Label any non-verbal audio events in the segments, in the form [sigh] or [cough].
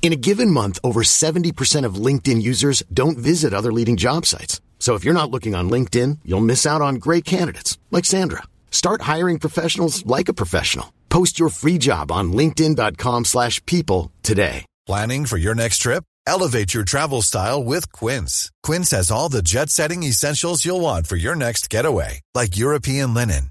In a given month, over 70% of LinkedIn users don't visit other leading job sites. So if you're not looking on LinkedIn, you'll miss out on great candidates like Sandra. Start hiring professionals like a professional. Post your free job on linkedin.com/people today. Planning for your next trip? Elevate your travel style with Quince. Quince has all the jet-setting essentials you'll want for your next getaway, like European linen,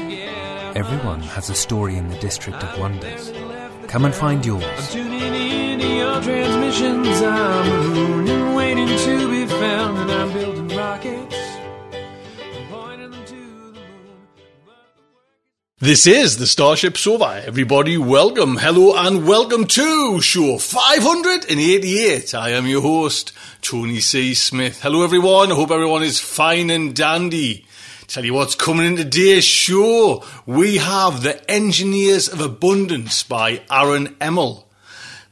Everyone has a story in the District of Wonders. Come and find yours. Tuning in to your transmissions. I'm mooning, waiting to be found, and I'm building rockets. I'm pointing them to the moon. This is the Starship Sofa. Everybody, welcome, hello, and welcome to show 588. I am your host, Tony C. Smith. Hello, everyone. I hope everyone is fine and dandy. Tell you what's coming in today's show. We have The Engineers of Abundance by Aaron Emmel.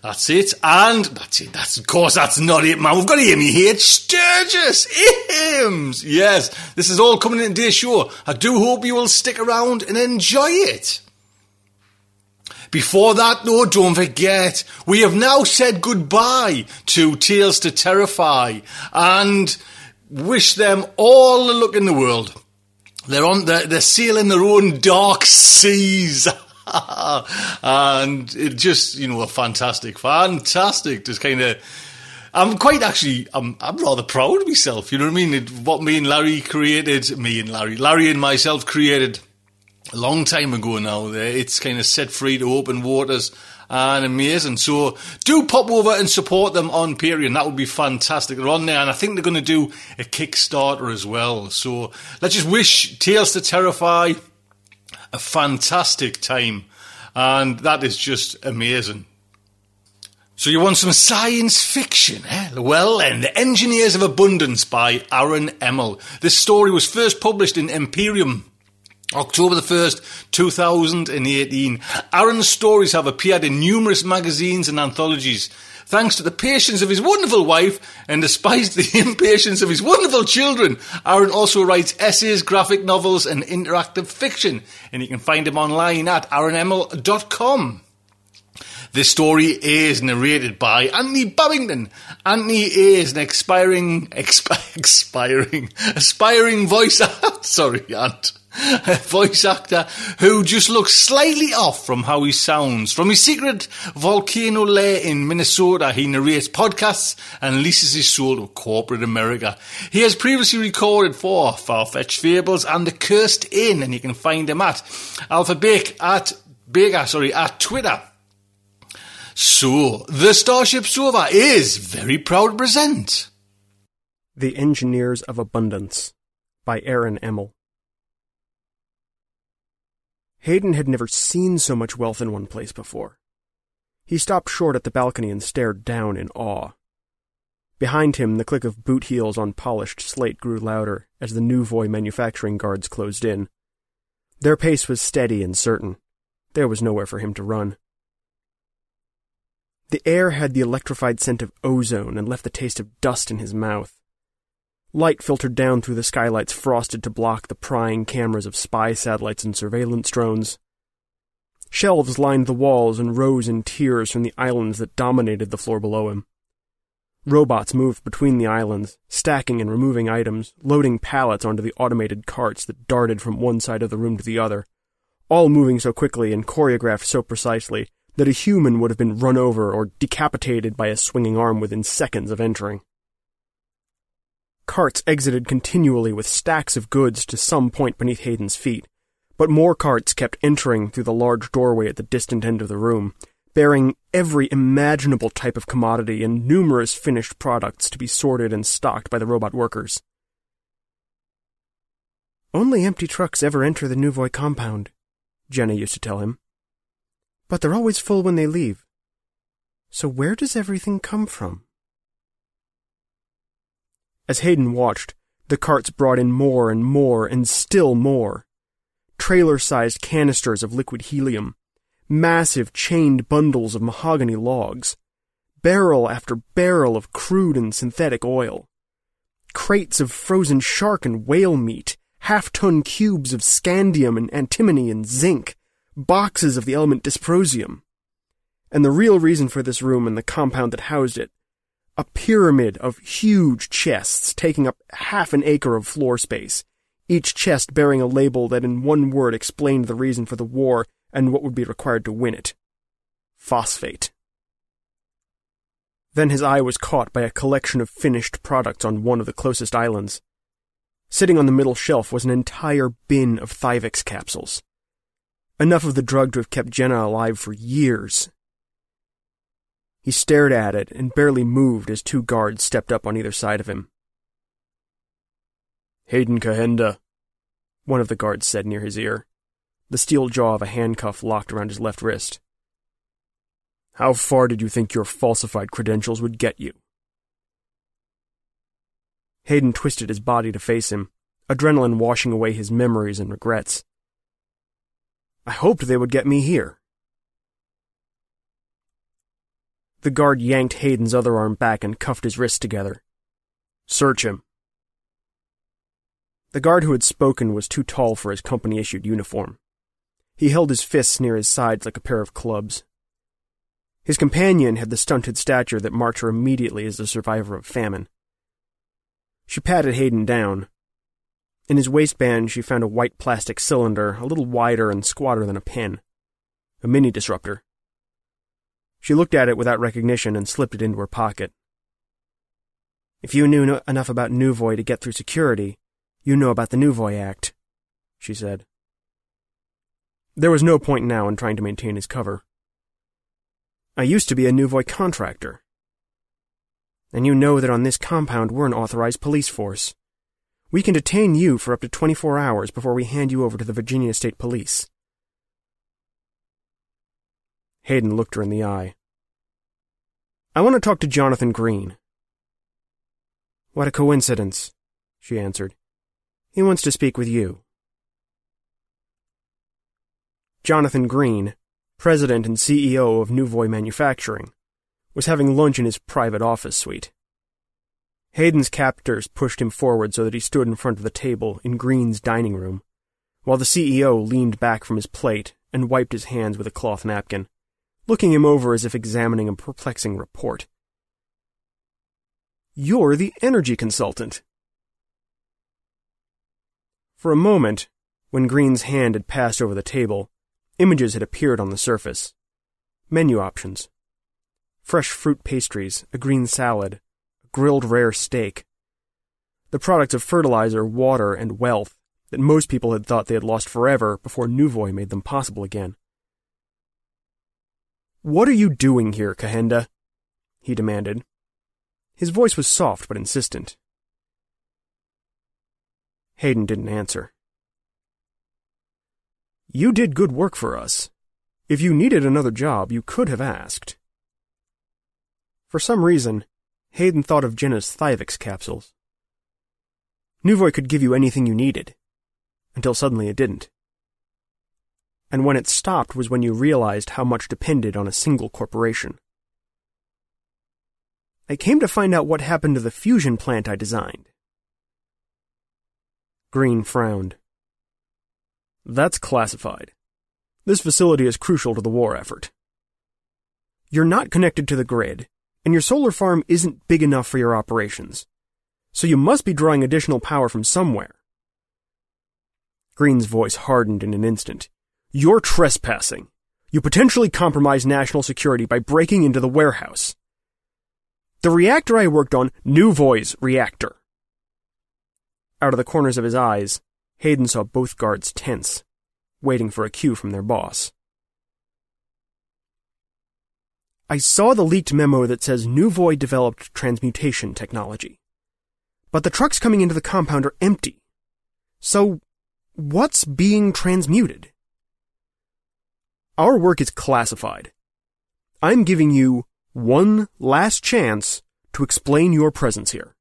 That's it. And that's it. That's, of course, that's not it, man. We've got Amy H. Sturgis. Hymns. Yes. This is all coming in today's show. I do hope you will stick around and enjoy it. Before that, though, don't forget, we have now said goodbye to Tales to Terrify and wish them all the luck in the world. They're on, they're, they're sailing their own dark seas. [laughs] and it just, you know, a fantastic, fantastic, just kind of, I'm quite actually, I'm, I'm rather proud of myself, you know what I mean? It, what me and Larry created, me and Larry, Larry and myself created a long time ago now. It's kind of set free to open waters and amazing. So do pop over and support them on Patreon. That would be fantastic. They're on there, and I think they're going to do a Kickstarter as well. So let's just wish Tales to Terrify a fantastic time, and that is just amazing. So you want some science fiction, eh? Well, then, The Engineers of Abundance by Aaron Emmel. This story was first published in Imperium October the 1st, 2018. Aaron's stories have appeared in numerous magazines and anthologies. Thanks to the patience of his wonderful wife and despite [laughs] the impatience of his wonderful children, Aaron also writes essays, graphic novels, and interactive fiction. And you can find him online at aaronemmel.com. This story is narrated by Anthony Babington. Anthony is an expiring, exp- [laughs] expiring, aspiring voice actor. [laughs] Sorry. A voice actor who just looks slightly off from how he sounds. From his secret volcano lair in Minnesota, he narrates podcasts and leases his soul to corporate America. He has previously recorded for Far-Fetched Fables and The Cursed Inn, and you can find him at Alpha Bake at Baker, sorry, at Twitter. So, the Starship Sofa is very proud to present. The Engineers of Abundance by Aaron Emmel. Hayden had never seen so much wealth in one place before. He stopped short at the balcony and stared down in awe. Behind him, the click of boot heels on polished slate grew louder as the Nouveau manufacturing guards closed in. Their pace was steady and certain. There was nowhere for him to run. The air had the electrified scent of ozone and left the taste of dust in his mouth. Light filtered down through the skylights frosted to block the prying cameras of spy satellites and surveillance drones. Shelves lined the walls and rose in tiers from the islands that dominated the floor below him. Robots moved between the islands, stacking and removing items, loading pallets onto the automated carts that darted from one side of the room to the other, all moving so quickly and choreographed so precisely that a human would have been run over or decapitated by a swinging arm within seconds of entering. Carts exited continually with stacks of goods to some point beneath Hayden's feet, but more carts kept entering through the large doorway at the distant end of the room, bearing every imaginable type of commodity and numerous finished products to be sorted and stocked by the robot workers. Only empty trucks ever enter the Nouveau compound, Jenna used to tell him. But they're always full when they leave. So where does everything come from? As Hayden watched, the carts brought in more and more and still more. Trailer sized canisters of liquid helium, massive chained bundles of mahogany logs, barrel after barrel of crude and synthetic oil, crates of frozen shark and whale meat, half ton cubes of scandium and antimony and zinc, boxes of the element dysprosium. And the real reason for this room and the compound that housed it a pyramid of huge chests taking up half an acre of floor space, each chest bearing a label that in one word explained the reason for the war and what would be required to win it. Phosphate. Then his eye was caught by a collection of finished products on one of the closest islands. Sitting on the middle shelf was an entire bin of Thyvix capsules. Enough of the drug to have kept Jenna alive for years, he stared at it and barely moved as two guards stepped up on either side of him. Hayden Kahenda, one of the guards said near his ear, the steel jaw of a handcuff locked around his left wrist. How far did you think your falsified credentials would get you? Hayden twisted his body to face him, adrenaline washing away his memories and regrets. I hoped they would get me here. The guard yanked Hayden's other arm back and cuffed his wrists together. Search him. The guard who had spoken was too tall for his company issued uniform. He held his fists near his sides like a pair of clubs. His companion had the stunted stature that marked her immediately as the survivor of famine. She patted Hayden down. In his waistband, she found a white plastic cylinder, a little wider and squatter than a pin. A mini disruptor. She looked at it without recognition and slipped it into her pocket. If you knew no- enough about Nouveau to get through security, you know about the Nouveau Act, she said. There was no point now in trying to maintain his cover. I used to be a Nouveau contractor. And you know that on this compound we're an authorized police force. We can detain you for up to 24 hours before we hand you over to the Virginia State Police. Hayden looked her in the eye. I want to talk to Jonathan Green. What a coincidence, she answered. He wants to speak with you. Jonathan Green, president and CEO of Nouveau Manufacturing, was having lunch in his private office suite. Hayden's captors pushed him forward so that he stood in front of the table in Green's dining room, while the CEO leaned back from his plate and wiped his hands with a cloth napkin looking him over as if examining a perplexing report. You're the energy consultant. For a moment, when Green's hand had passed over the table, images had appeared on the surface. Menu options. Fresh fruit pastries, a green salad, grilled rare steak. The products of fertilizer, water, and wealth that most people had thought they had lost forever before Nouveau made them possible again. What are you doing here, Kahenda? he demanded. His voice was soft but insistent. Hayden didn't answer. You did good work for us. If you needed another job, you could have asked. For some reason, Hayden thought of Jenna's Thyvix capsules. Nouveau could give you anything you needed, until suddenly it didn't and when it stopped was when you realized how much depended on a single corporation. I came to find out what happened to the fusion plant I designed, Green frowned. That's classified. This facility is crucial to the war effort. You're not connected to the grid, and your solar farm isn't big enough for your operations. So you must be drawing additional power from somewhere. Green's voice hardened in an instant. You're trespassing. You potentially compromise national security by breaking into the warehouse. The reactor I worked on, Nuvoy's reactor. Out of the corners of his eyes, Hayden saw both guards tense, waiting for a cue from their boss. I saw the leaked memo that says Nuvoy developed transmutation technology. But the trucks coming into the compound are empty. So, what's being transmuted? Our work is classified. I'm giving you one last chance to explain your presence here.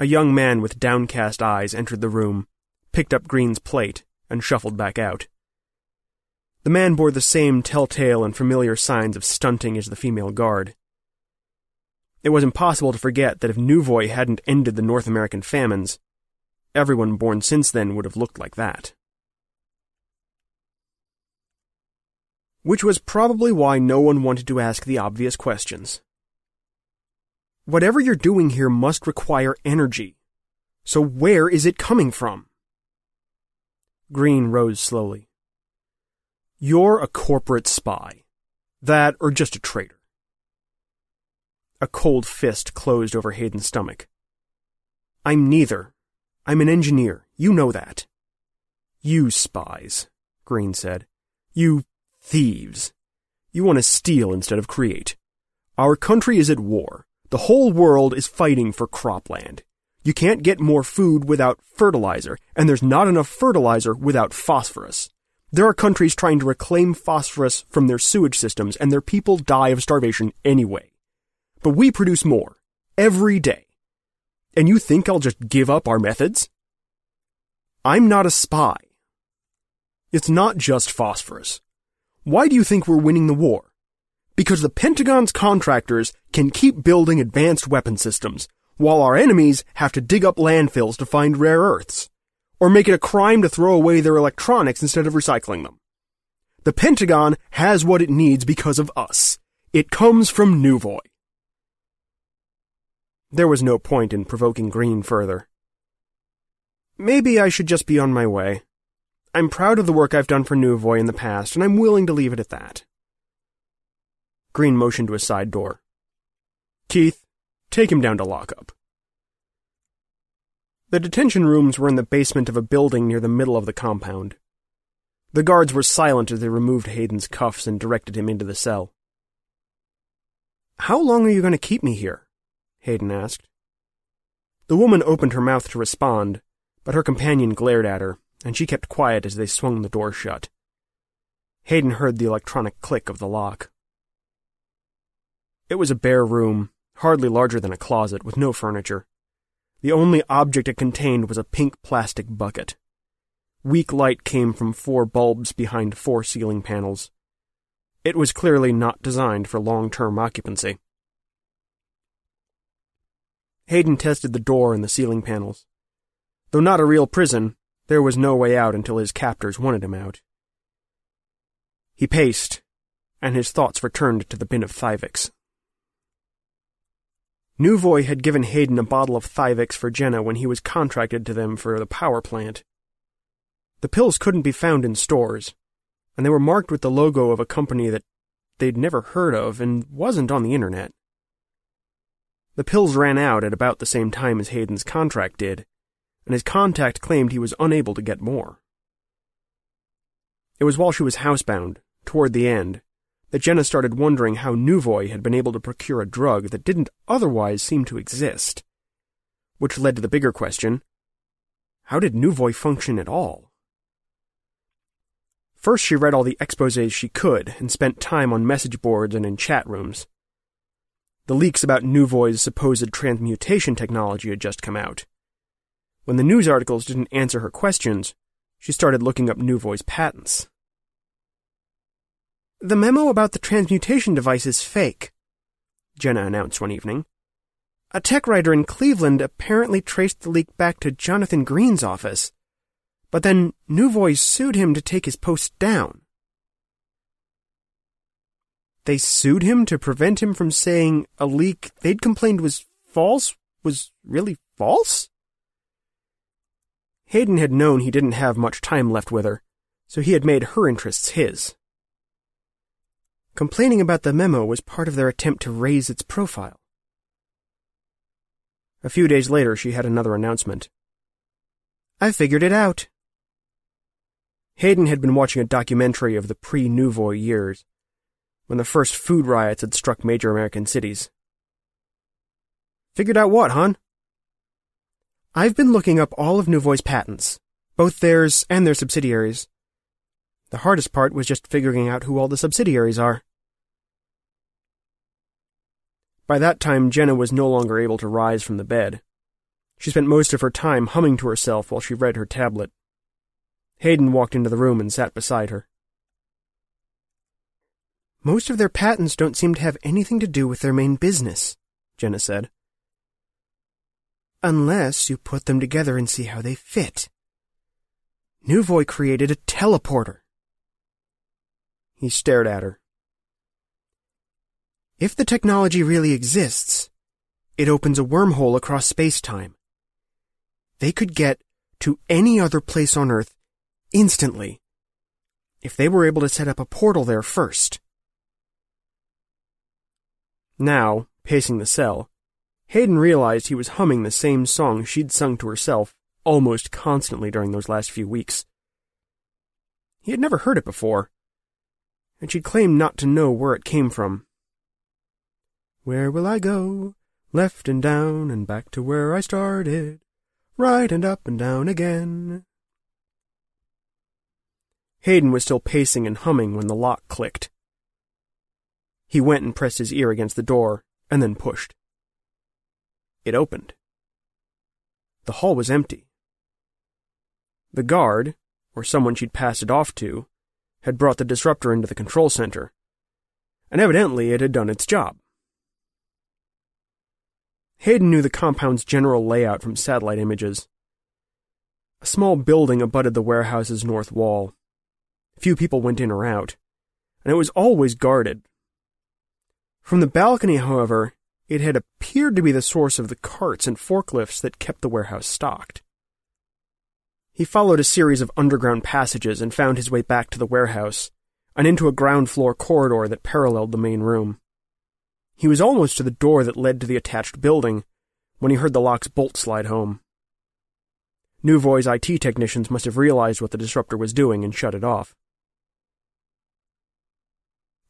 A young man with downcast eyes entered the room, picked up Green's plate, and shuffled back out. The man bore the same telltale and familiar signs of stunting as the female guard. It was impossible to forget that if Nuvoy hadn't ended the North American famines, everyone born since then would have looked like that. Which was probably why no one wanted to ask the obvious questions. Whatever you're doing here must require energy. So where is it coming from? Green rose slowly. You're a corporate spy. That or just a traitor. A cold fist closed over Hayden's stomach. I'm neither. I'm an engineer. You know that. You spies, Green said. You thieves. You want to steal instead of create. Our country is at war. The whole world is fighting for cropland. You can't get more food without fertilizer, and there's not enough fertilizer without phosphorus. There are countries trying to reclaim phosphorus from their sewage systems, and their people die of starvation anyway. But we produce more. Every day. And you think I'll just give up our methods? I'm not a spy. It's not just phosphorus. Why do you think we're winning the war? Because the Pentagon's contractors can keep building advanced weapon systems, while our enemies have to dig up landfills to find rare earths or make it a crime to throw away their electronics instead of recycling them. The Pentagon has what it needs because of us. It comes from Nuvoy. There was no point in provoking Green further. Maybe I should just be on my way. I'm proud of the work I've done for Nuvoy in the past, and I'm willing to leave it at that. Green motioned to a side door. Keith, take him down to lockup. The detention rooms were in the basement of a building near the middle of the compound. The guards were silent as they removed Hayden's cuffs and directed him into the cell. How long are you going to keep me here? Hayden asked. The woman opened her mouth to respond, but her companion glared at her, and she kept quiet as they swung the door shut. Hayden heard the electronic click of the lock. It was a bare room, hardly larger than a closet, with no furniture. The only object it contained was a pink plastic bucket. Weak light came from four bulbs behind four ceiling panels. It was clearly not designed for long-term occupancy. Hayden tested the door and the ceiling panels. Though not a real prison, there was no way out until his captors wanted him out. He paced, and his thoughts returned to the bin of Thyvix. Nuvoy had given Hayden a bottle of Thyvix for Jenna when he was contracted to them for the power plant. The pills couldn't be found in stores, and they were marked with the logo of a company that they'd never heard of and wasn't on the internet. The pills ran out at about the same time as Hayden's contract did, and his contact claimed he was unable to get more. It was while she was housebound, toward the end, that Jenna started wondering how Nuvoy had been able to procure a drug that didn't otherwise seem to exist. Which led to the bigger question how did Nuvoy function at all? First, she read all the exposes she could and spent time on message boards and in chat rooms. The leaks about Nuvoy's supposed transmutation technology had just come out. When the news articles didn't answer her questions, she started looking up Nuvoy's patents. The memo about the transmutation device is fake, Jenna announced one evening. A tech writer in Cleveland apparently traced the leak back to Jonathan Green's office, but then Nouvois sued him to take his post down. They sued him to prevent him from saying a leak they'd complained was false was really false? Hayden had known he didn't have much time left with her, so he had made her interests his. Complaining about the memo was part of their attempt to raise its profile. A few days later, she had another announcement. I figured it out. Hayden had been watching a documentary of the pre Nouveau years, when the first food riots had struck major American cities. Figured out what, hon? I've been looking up all of Nouvois' patents, both theirs and their subsidiaries. The hardest part was just figuring out who all the subsidiaries are. By that time, Jenna was no longer able to rise from the bed. She spent most of her time humming to herself while she read her tablet. Hayden walked into the room and sat beside her. Most of their patents don't seem to have anything to do with their main business, Jenna said. Unless you put them together and see how they fit. Nouveau created a teleporter. He stared at her. If the technology really exists, it opens a wormhole across space-time. They could get to any other place on Earth instantly if they were able to set up a portal there first. Now, pacing the cell, Hayden realized he was humming the same song she'd sung to herself almost constantly during those last few weeks. He had never heard it before, and she'd claimed not to know where it came from. Where will I go? Left and down and back to where I started. Right and up and down again. Hayden was still pacing and humming when the lock clicked. He went and pressed his ear against the door, and then pushed. It opened. The hall was empty. The guard, or someone she'd passed it off to, had brought the disruptor into the control center, and evidently it had done its job. Hayden knew the compound's general layout from satellite images. A small building abutted the warehouse's north wall. Few people went in or out, and it was always guarded. From the balcony, however, it had appeared to be the source of the carts and forklifts that kept the warehouse stocked. He followed a series of underground passages and found his way back to the warehouse and into a ground floor corridor that paralleled the main room. He was almost to the door that led to the attached building when he heard the lock's bolt slide home. Nouvois' IT technicians must have realized what the disruptor was doing and shut it off.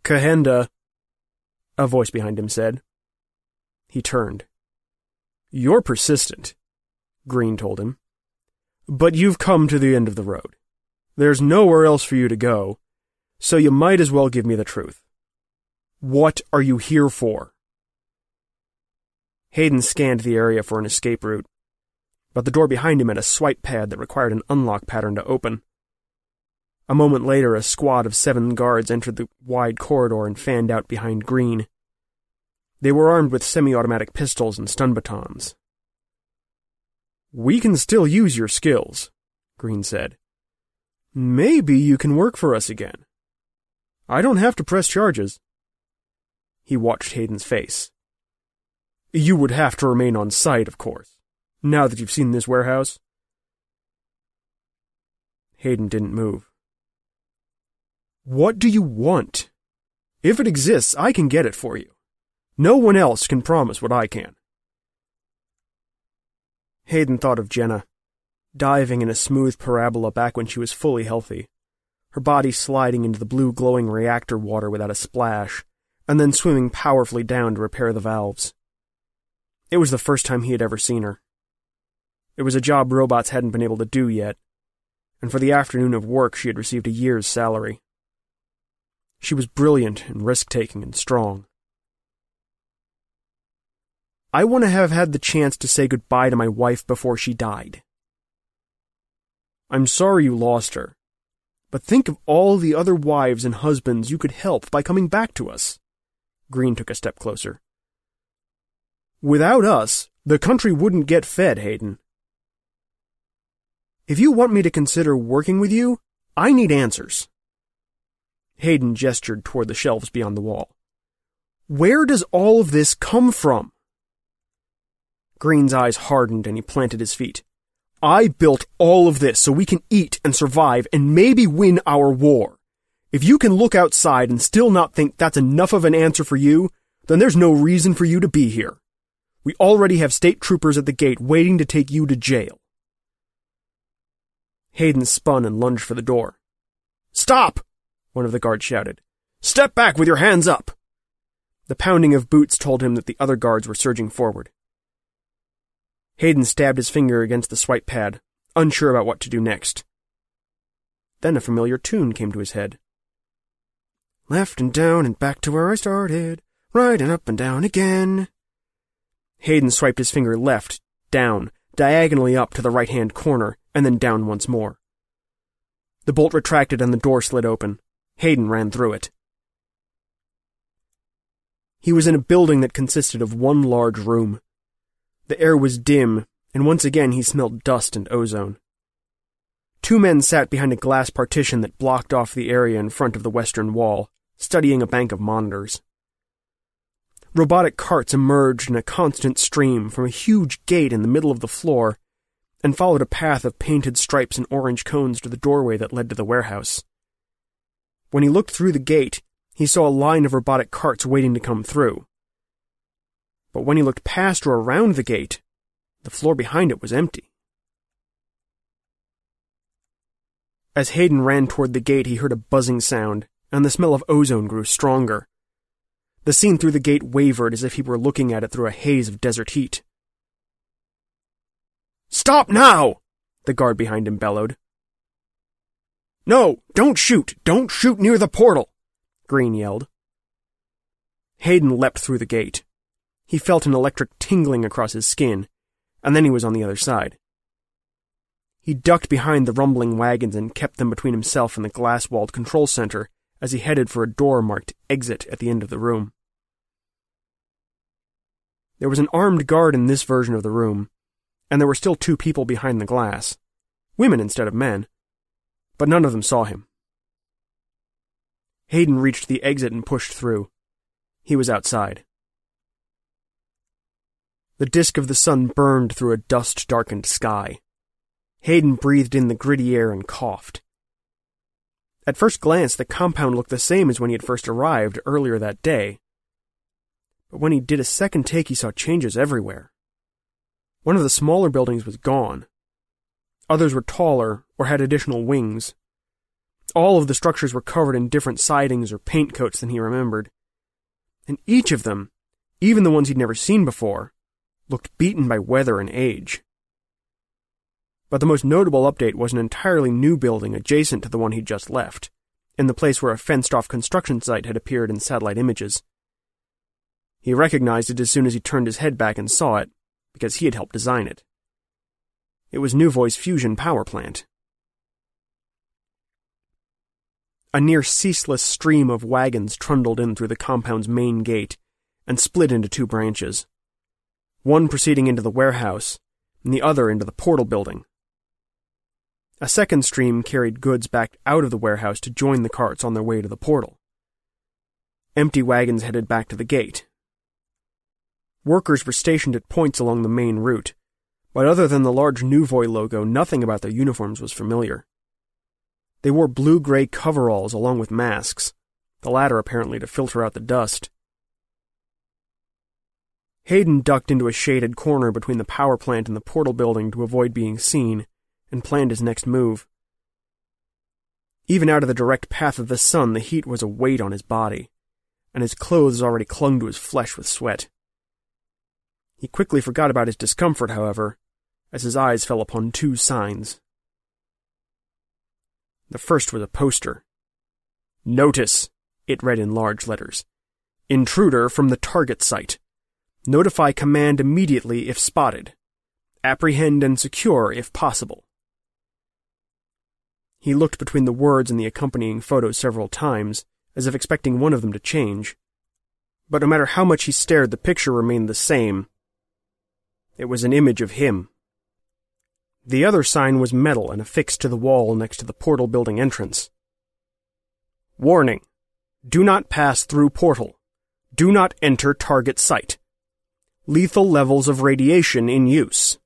Kahenda, a voice behind him said. He turned. You're persistent, Green told him. But you've come to the end of the road. There's nowhere else for you to go, so you might as well give me the truth. What are you here for? Hayden scanned the area for an escape route, but the door behind him had a swipe pad that required an unlock pattern to open. A moment later, a squad of seven guards entered the wide corridor and fanned out behind Green. They were armed with semi-automatic pistols and stun batons. We can still use your skills, Green said. Maybe you can work for us again. I don't have to press charges. He watched Hayden's face. You would have to remain on site, of course, now that you've seen this warehouse. Hayden didn't move. What do you want? If it exists, I can get it for you. No one else can promise what I can. Hayden thought of Jenna, diving in a smooth parabola back when she was fully healthy, her body sliding into the blue glowing reactor water without a splash, and then swimming powerfully down to repair the valves. It was the first time he had ever seen her. It was a job robots hadn't been able to do yet, and for the afternoon of work she had received a year's salary. She was brilliant and risk taking and strong. I want to have had the chance to say goodbye to my wife before she died. I'm sorry you lost her, but think of all the other wives and husbands you could help by coming back to us. Green took a step closer. Without us, the country wouldn't get fed, Hayden. If you want me to consider working with you, I need answers. Hayden gestured toward the shelves beyond the wall. Where does all of this come from? Green's eyes hardened and he planted his feet. I built all of this so we can eat and survive and maybe win our war. If you can look outside and still not think that's enough of an answer for you, then there's no reason for you to be here. We already have state troopers at the gate waiting to take you to jail. Hayden spun and lunged for the door. Stop! One of the guards shouted. Step back with your hands up! The pounding of boots told him that the other guards were surging forward. Hayden stabbed his finger against the swipe pad, unsure about what to do next. Then a familiar tune came to his head. Left and down and back to where I started, right and up and down again. Hayden swiped his finger left, down, diagonally up to the right hand corner, and then down once more. The bolt retracted and the door slid open. Hayden ran through it. He was in a building that consisted of one large room. The air was dim, and once again he smelled dust and ozone. Two men sat behind a glass partition that blocked off the area in front of the western wall, studying a bank of monitors. Robotic carts emerged in a constant stream from a huge gate in the middle of the floor and followed a path of painted stripes and orange cones to the doorway that led to the warehouse. When he looked through the gate, he saw a line of robotic carts waiting to come through. But when he looked past or around the gate, the floor behind it was empty. As Hayden ran toward the gate, he heard a buzzing sound, and the smell of ozone grew stronger. The scene through the gate wavered as if he were looking at it through a haze of desert heat. Stop now! The guard behind him bellowed. No, don't shoot! Don't shoot near the portal! Green yelled. Hayden leapt through the gate. He felt an electric tingling across his skin, and then he was on the other side. He ducked behind the rumbling wagons and kept them between himself and the glass walled control center as he headed for a door marked exit at the end of the room. There was an armed guard in this version of the room, and there were still two people behind the glass. Women instead of men. But none of them saw him. Hayden reached the exit and pushed through. He was outside. The disk of the sun burned through a dust darkened sky. Hayden breathed in the gritty air and coughed. At first glance, the compound looked the same as when he had first arrived earlier that day, but when he did a second take, he saw changes everywhere. One of the smaller buildings was gone. Others were taller or had additional wings. All of the structures were covered in different sidings or paint coats than he remembered. And each of them, even the ones he'd never seen before, looked beaten by weather and age. But the most notable update was an entirely new building adjacent to the one he'd just left, in the place where a fenced off construction site had appeared in satellite images. He recognized it as soon as he turned his head back and saw it, because he had helped design it. It was Nuvoy's fusion power plant. A near ceaseless stream of wagons trundled in through the compound's main gate and split into two branches. One proceeding into the warehouse, and the other into the portal building. A second stream carried goods back out of the warehouse to join the carts on their way to the portal. Empty wagons headed back to the gate, Workers were stationed at points along the main route, but other than the large Nuvoy logo, nothing about their uniforms was familiar. They wore blue gray coveralls along with masks, the latter apparently to filter out the dust. Hayden ducked into a shaded corner between the power plant and the portal building to avoid being seen, and planned his next move. Even out of the direct path of the sun, the heat was a weight on his body, and his clothes already clung to his flesh with sweat. He quickly forgot about his discomfort, however, as his eyes fell upon two signs. The first was a poster. Notice, it read in large letters. Intruder from the target site. Notify command immediately if spotted. Apprehend and secure if possible. He looked between the words and the accompanying photo several times, as if expecting one of them to change. But no matter how much he stared, the picture remained the same, It was an image of him. The other sign was metal and affixed to the wall next to the portal building entrance. Warning. Do not pass through portal. Do not enter target site. Lethal levels of radiation in use.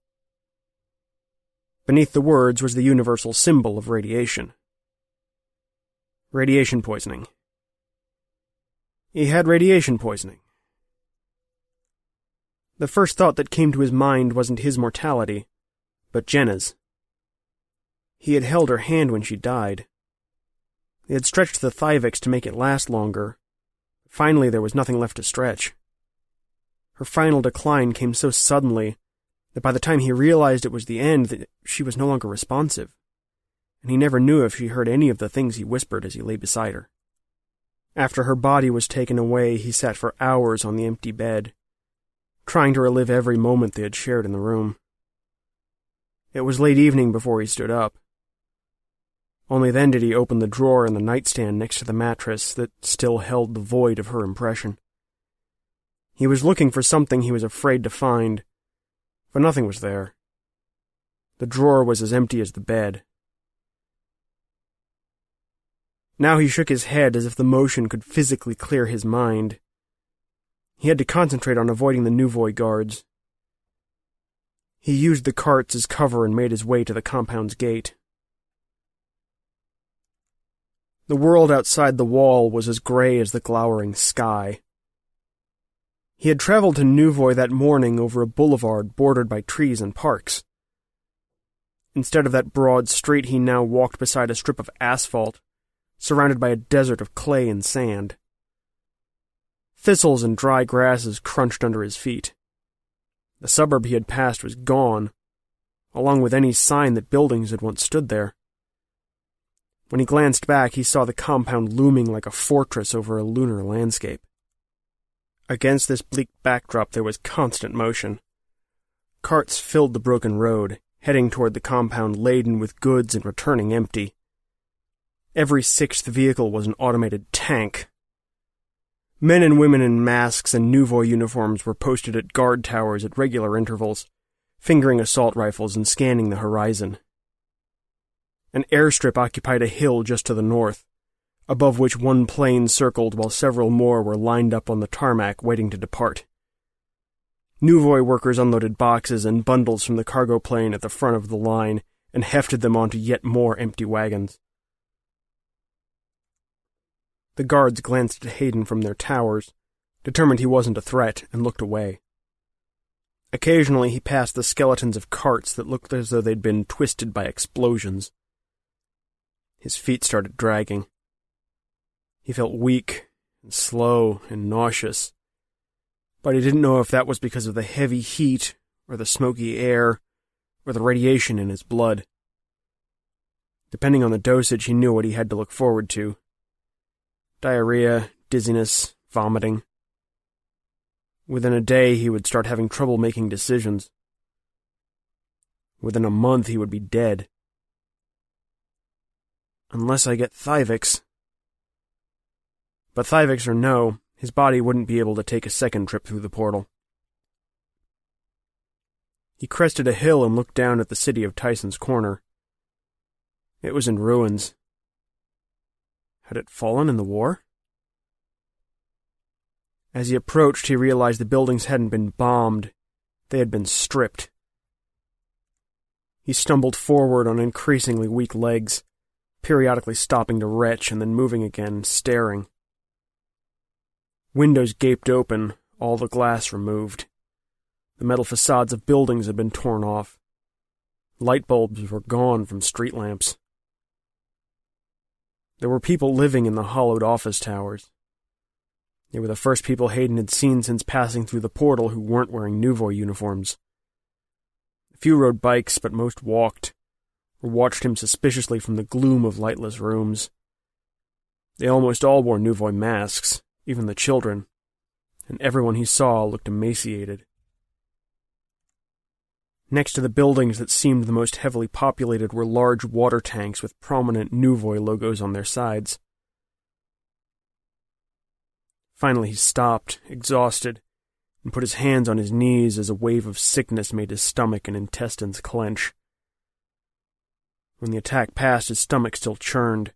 Beneath the words was the universal symbol of radiation. Radiation poisoning. He had radiation poisoning. The first thought that came to his mind wasn't his mortality, but Jenna's. He had held her hand when she died. They had stretched the Thyvix to make it last longer. Finally, there was nothing left to stretch. Her final decline came so suddenly that by the time he realized it was the end, that she was no longer responsive, and he never knew if she heard any of the things he whispered as he lay beside her. After her body was taken away, he sat for hours on the empty bed, trying to relive every moment they had shared in the room. It was late evening before he stood up. Only then did he open the drawer in the nightstand next to the mattress that still held the void of her impression. He was looking for something he was afraid to find, but nothing was there. The drawer was as empty as the bed. Now he shook his head as if the motion could physically clear his mind. He had to concentrate on avoiding the Nuvoy guards. He used the carts as cover and made his way to the compound's gate. The world outside the wall was as gray as the glowering sky. He had traveled to Nuvoy that morning over a boulevard bordered by trees and parks. Instead of that broad street, he now walked beside a strip of asphalt, surrounded by a desert of clay and sand. Thistles and dry grasses crunched under his feet. The suburb he had passed was gone, along with any sign that buildings had once stood there. When he glanced back, he saw the compound looming like a fortress over a lunar landscape. Against this bleak backdrop, there was constant motion. Carts filled the broken road, heading toward the compound laden with goods and returning empty. Every sixth vehicle was an automated tank. Men and women in masks and nouveau uniforms were posted at guard towers at regular intervals, fingering assault rifles and scanning the horizon. An airstrip occupied a hill just to the north, above which one plane circled while several more were lined up on the tarmac waiting to depart. Nuvoy workers unloaded boxes and bundles from the cargo plane at the front of the line and hefted them onto yet more empty wagons. The guards glanced at Hayden from their towers, determined he wasn't a threat, and looked away. Occasionally he passed the skeletons of carts that looked as though they'd been twisted by explosions. His feet started dragging. He felt weak and slow and nauseous, but he didn't know if that was because of the heavy heat or the smoky air or the radiation in his blood. Depending on the dosage, he knew what he had to look forward to diarrhea, dizziness, vomiting. Within a day, he would start having trouble making decisions. Within a month, he would be dead. Unless I get Thyvix. But Thyvix or no, his body wouldn't be able to take a second trip through the portal. He crested a hill and looked down at the city of Tyson's Corner. It was in ruins. Had it fallen in the war? As he approached, he realized the buildings hadn't been bombed, they had been stripped. He stumbled forward on increasingly weak legs, periodically stopping to retch and then moving again, staring. Windows gaped open, all the glass removed. The metal facades of buildings had been torn off. Light bulbs were gone from street lamps. There were people living in the hollowed office towers. They were the first people Hayden had seen since passing through the portal who weren't wearing Nuvoy uniforms. A few rode bikes, but most walked, or watched him suspiciously from the gloom of lightless rooms. They almost all wore Nuvoy masks, even the children, and everyone he saw looked emaciated. Next to the buildings that seemed the most heavily populated were large water tanks with prominent Nuvoy logos on their sides. Finally, he stopped, exhausted, and put his hands on his knees as a wave of sickness made his stomach and intestines clench. When the attack passed, his stomach still churned,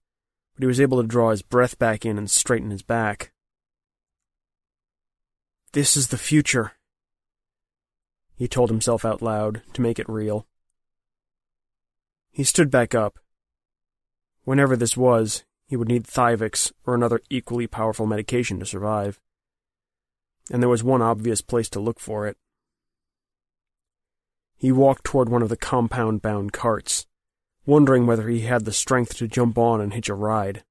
but he was able to draw his breath back in and straighten his back. This is the future, he told himself out loud to make it real. He stood back up. Whenever this was, he would need Thyvix or another equally powerful medication to survive. And there was one obvious place to look for it. He walked toward one of the compound bound carts, wondering whether he had the strength to jump on and hitch a ride.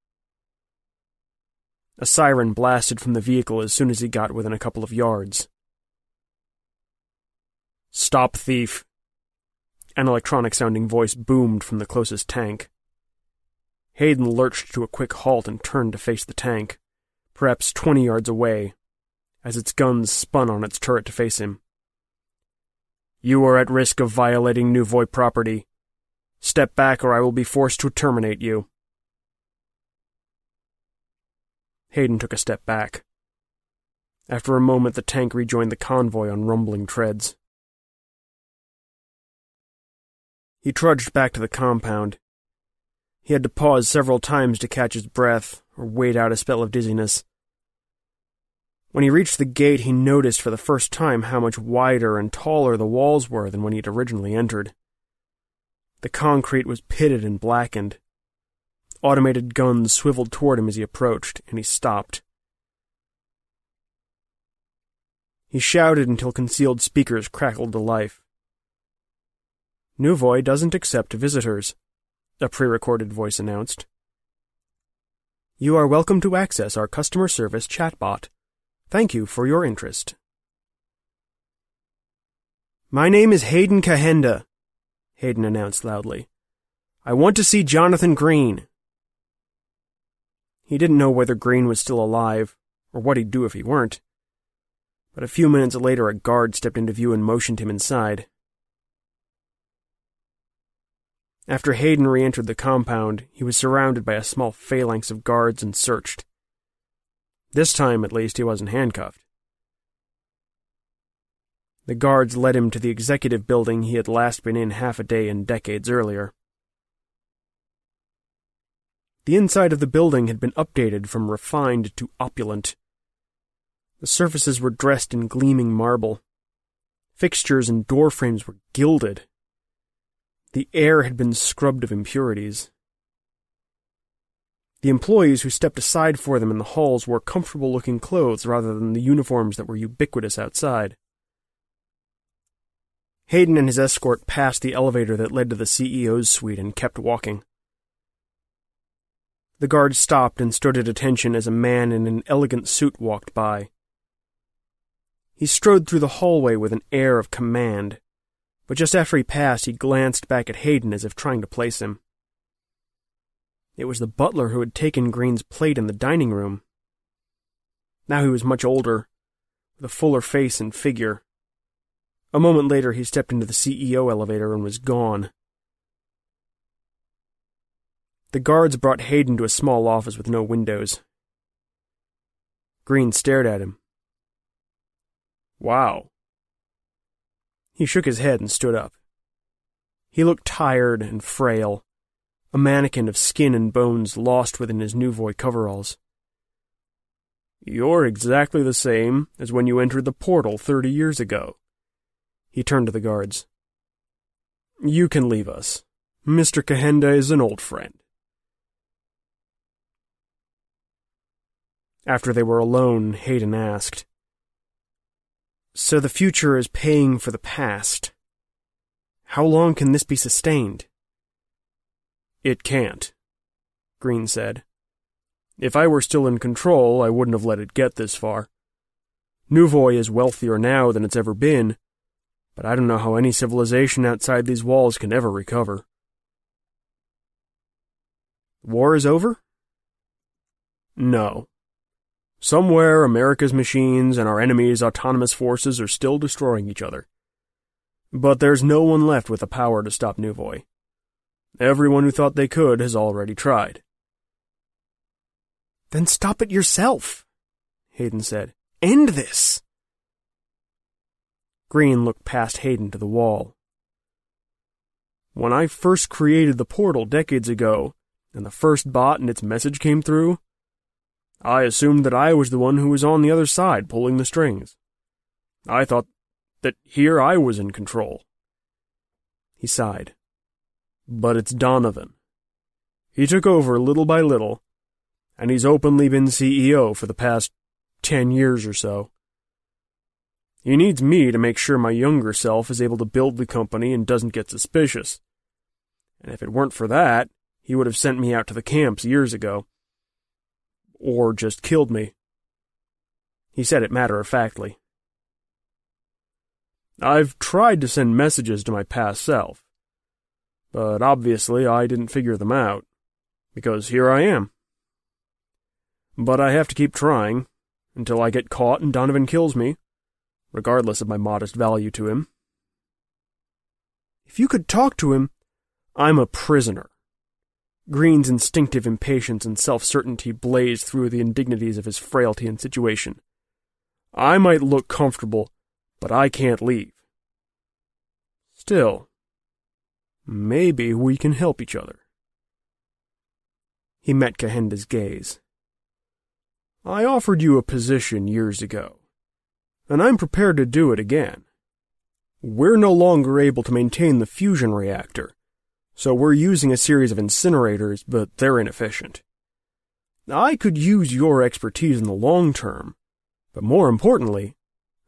A siren blasted from the vehicle as soon as he got within a couple of yards. Stop, thief! An electronic sounding voice boomed from the closest tank. Hayden lurched to a quick halt and turned to face the tank, perhaps twenty yards away, as its guns spun on its turret to face him. You are at risk of violating Nuvoy property. Step back or I will be forced to terminate you. Hayden took a step back. After a moment, the tank rejoined the convoy on rumbling treads. He trudged back to the compound. He had to pause several times to catch his breath or wait out a spell of dizziness. When he reached the gate, he noticed for the first time how much wider and taller the walls were than when he had originally entered. The concrete was pitted and blackened. Automated guns swiveled toward him as he approached, and he stopped. He shouted until concealed speakers crackled to life. Nuvoy doesn't accept visitors, a pre-recorded voice announced. You are welcome to access our customer service chatbot. Thank you for your interest. My name is Hayden Kahenda, Hayden announced loudly. I want to see Jonathan Green. He didn't know whether Green was still alive, or what he'd do if he weren't. But a few minutes later, a guard stepped into view and motioned him inside. After Hayden re entered the compound, he was surrounded by a small phalanx of guards and searched. This time, at least, he wasn't handcuffed. The guards led him to the executive building he had last been in half a day and decades earlier. The inside of the building had been updated from refined to opulent. The surfaces were dressed in gleaming marble. Fixtures and door frames were gilded. The air had been scrubbed of impurities. The employees who stepped aside for them in the halls wore comfortable looking clothes rather than the uniforms that were ubiquitous outside. Hayden and his escort passed the elevator that led to the CEO's suite and kept walking. The guard stopped and stood at attention as a man in an elegant suit walked by. He strode through the hallway with an air of command, but just after he passed, he glanced back at Hayden as if trying to place him. It was the butler who had taken Green's plate in the dining room. Now he was much older, with a fuller face and figure. A moment later, he stepped into the CEO elevator and was gone. The guards brought Hayden to a small office with no windows. Green stared at him. Wow. He shook his head and stood up. He looked tired and frail, a mannequin of skin and bones lost within his Nuvoy coveralls. You're exactly the same as when you entered the portal thirty years ago. He turned to the guards. You can leave us. Mr. Kahenda is an old friend. After they were alone, Hayden asked, So the future is paying for the past. How long can this be sustained? It can't, Green said. If I were still in control, I wouldn't have let it get this far. Nuvoy is wealthier now than it's ever been, but I don't know how any civilization outside these walls can ever recover. War is over? No. Somewhere, America's machines and our enemy's autonomous forces are still destroying each other. But there's no one left with the power to stop Nuvoy. Everyone who thought they could has already tried. Then stop it yourself, Hayden said. End this. Green looked past Hayden to the wall. When I first created the portal decades ago, and the first bot and its message came through, I assumed that I was the one who was on the other side pulling the strings. I thought that here I was in control. He sighed. But it's Donovan. He took over little by little, and he's openly been CEO for the past ten years or so. He needs me to make sure my younger self is able to build the company and doesn't get suspicious. And if it weren't for that, he would have sent me out to the camps years ago. Or just killed me. He said it matter of factly. I've tried to send messages to my past self, but obviously I didn't figure them out, because here I am. But I have to keep trying, until I get caught and Donovan kills me regardless of my modest value to him. If you could talk to him, I'm a prisoner. Green's instinctive impatience and self certainty blazed through the indignities of his frailty and situation. I might look comfortable, but I can't leave. Still, maybe we can help each other. He met Kahenda's gaze. I offered you a position years ago and I'm prepared to do it again. We're no longer able to maintain the fusion reactor, so we're using a series of incinerators, but they're inefficient. I could use your expertise in the long term, but more importantly,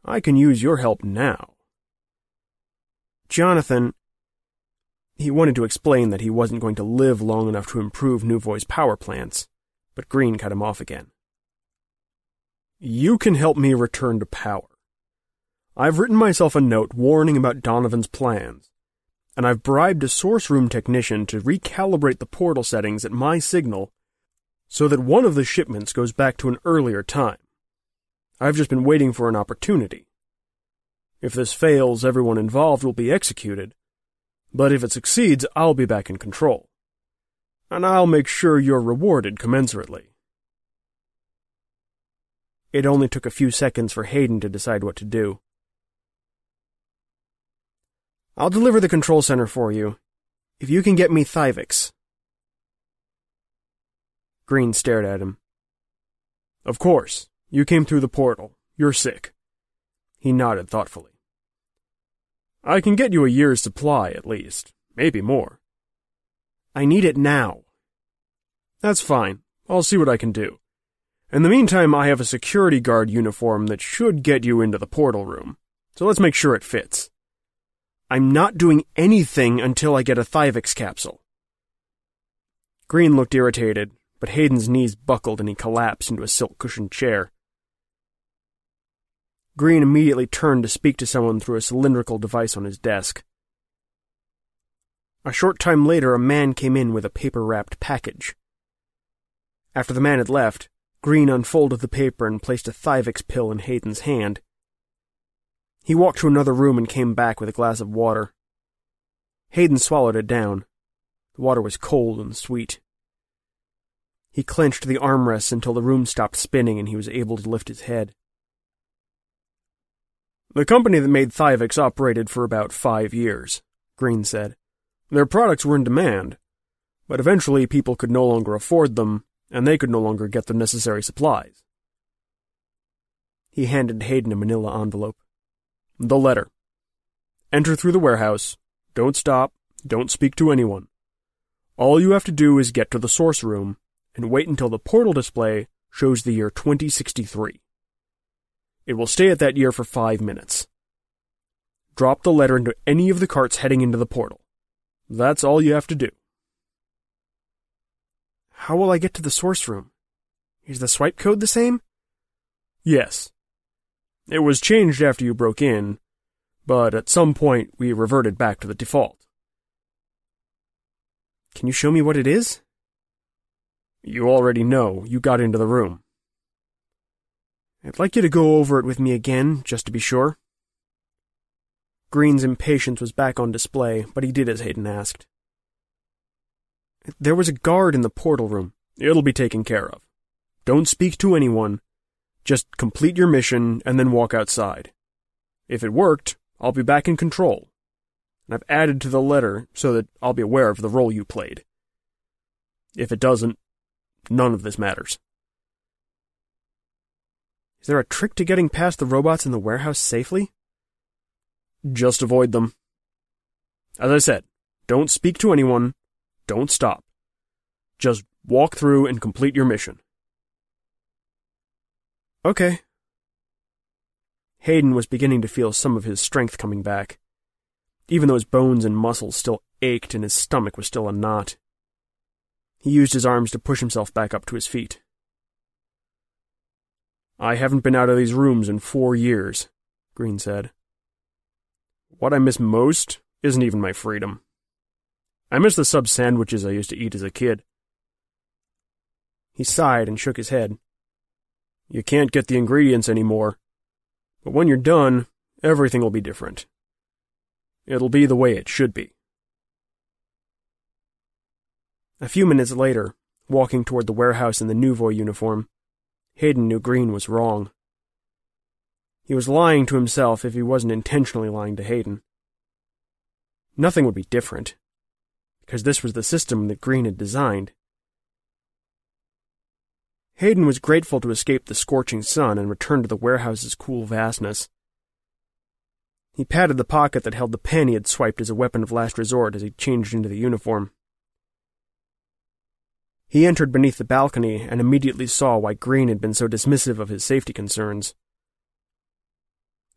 I can use your help now. Jonathan, he wanted to explain that he wasn't going to live long enough to improve Nuvoy's power plants, but Green cut him off again. You can help me return to power. I've written myself a note warning about Donovan's plans, and I've bribed a source room technician to recalibrate the portal settings at my signal so that one of the shipments goes back to an earlier time. I've just been waiting for an opportunity. If this fails, everyone involved will be executed, but if it succeeds, I'll be back in control. And I'll make sure you're rewarded commensurately. It only took a few seconds for Hayden to decide what to do. I'll deliver the control center for you, if you can get me Thyvix. Green stared at him. Of course. You came through the portal. You're sick. He nodded thoughtfully. I can get you a year's supply, at least. Maybe more. I need it now. That's fine. I'll see what I can do. In the meantime, I have a security guard uniform that should get you into the portal room. So let's make sure it fits. I'm not doing anything until I get a Thyvix capsule. Green looked irritated, but Hayden's knees buckled and he collapsed into a silk cushioned chair. Green immediately turned to speak to someone through a cylindrical device on his desk. A short time later, a man came in with a paper wrapped package. After the man had left, Green unfolded the paper and placed a Thyvix pill in Hayden's hand. He walked to another room and came back with a glass of water. Hayden swallowed it down. The water was cold and sweet. He clenched the armrests until the room stopped spinning and he was able to lift his head. The company that made Thyvix operated for about five years, Green said. Their products were in demand, but eventually people could no longer afford them and they could no longer get the necessary supplies. He handed Hayden a manila envelope. The letter. Enter through the warehouse. Don't stop. Don't speak to anyone. All you have to do is get to the source room and wait until the portal display shows the year 2063. It will stay at that year for five minutes. Drop the letter into any of the carts heading into the portal. That's all you have to do. How will I get to the source room? Is the swipe code the same? Yes. It was changed after you broke in, but at some point we reverted back to the default. Can you show me what it is? You already know. You got into the room. I'd like you to go over it with me again, just to be sure. Green's impatience was back on display, but he did as Hayden asked. There was a guard in the portal room. It'll be taken care of. Don't speak to anyone. Just complete your mission and then walk outside. If it worked, I'll be back in control. And I've added to the letter so that I'll be aware of the role you played. If it doesn't, none of this matters. Is there a trick to getting past the robots in the warehouse safely? Just avoid them. As I said, don't speak to anyone, don't stop. Just walk through and complete your mission. Okay. Hayden was beginning to feel some of his strength coming back, even though his bones and muscles still ached and his stomach was still a knot. He used his arms to push himself back up to his feet. I haven't been out of these rooms in four years, Green said. What I miss most isn't even my freedom. I miss the sub sandwiches I used to eat as a kid. He sighed and shook his head. You can't get the ingredients anymore. But when you're done, everything will be different. It'll be the way it should be. A few minutes later, walking toward the warehouse in the Nouveau uniform, Hayden knew Green was wrong. He was lying to himself if he wasn't intentionally lying to Hayden. Nothing would be different because this was the system that Green had designed. Hayden was grateful to escape the scorching sun and return to the warehouse's cool vastness. He patted the pocket that held the pen he had swiped as a weapon of last resort as he changed into the uniform. He entered beneath the balcony and immediately saw why Green had been so dismissive of his safety concerns.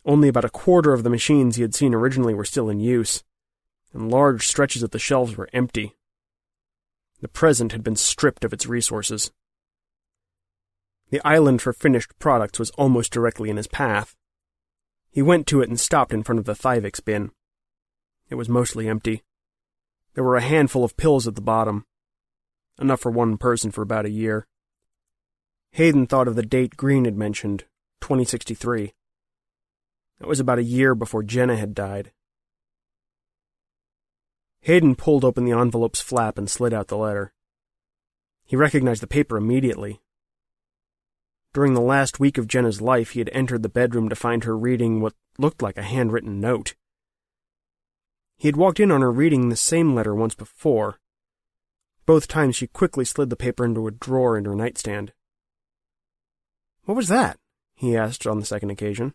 Only about a quarter of the machines he had seen originally were still in use and large stretches of the shelves were empty. The present had been stripped of its resources. The island for finished products was almost directly in his path. He went to it and stopped in front of the Thyvix bin. It was mostly empty. There were a handful of pills at the bottom, enough for one person for about a year. Hayden thought of the date Green had mentioned, 2063. That was about a year before Jenna had died. Hayden pulled open the envelope's flap and slid out the letter. He recognized the paper immediately. During the last week of Jenna's life, he had entered the bedroom to find her reading what looked like a handwritten note. He had walked in on her reading the same letter once before. Both times she quickly slid the paper into a drawer in her nightstand. What was that? he asked on the second occasion.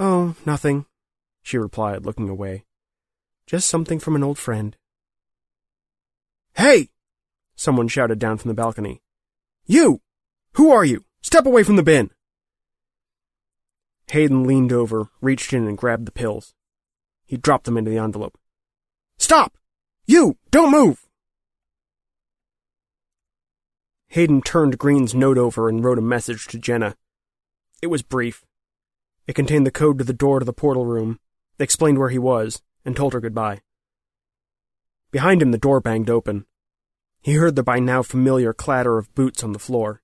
Oh, nothing, she replied, looking away. Just something from an old friend. Hey! Someone shouted down from the balcony. You! Who are you? Step away from the bin! Hayden leaned over, reached in, and grabbed the pills. He dropped them into the envelope. Stop! You! Don't move! Hayden turned Green's note over and wrote a message to Jenna. It was brief. It contained the code to the door to the portal room, explained where he was, and told her goodbye. Behind him, the door banged open. He heard the by now familiar clatter of boots on the floor.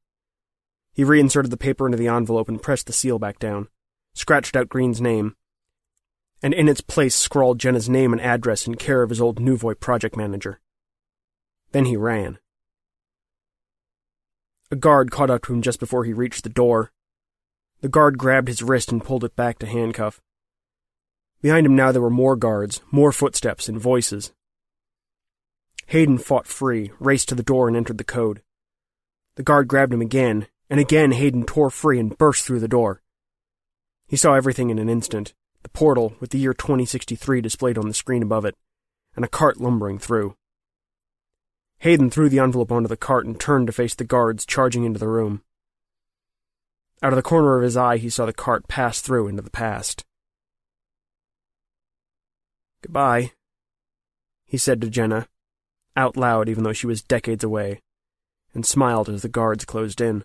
He reinserted the paper into the envelope and pressed the seal back down, scratched out Green's name, and in its place scrawled Jenna's name and address in care of his old Nouveau project manager. Then he ran. A guard caught up to him just before he reached the door. The guard grabbed his wrist and pulled it back to handcuff. Behind him now there were more guards, more footsteps, and voices. Hayden fought free, raced to the door, and entered the code. The guard grabbed him again, and again Hayden tore free and burst through the door. He saw everything in an instant the portal with the year 2063 displayed on the screen above it, and a cart lumbering through. Hayden threw the envelope onto the cart and turned to face the guards charging into the room. Out of the corner of his eye, he saw the cart pass through into the past. Goodbye, he said to Jenna, out loud even though she was decades away, and smiled as the guards closed in.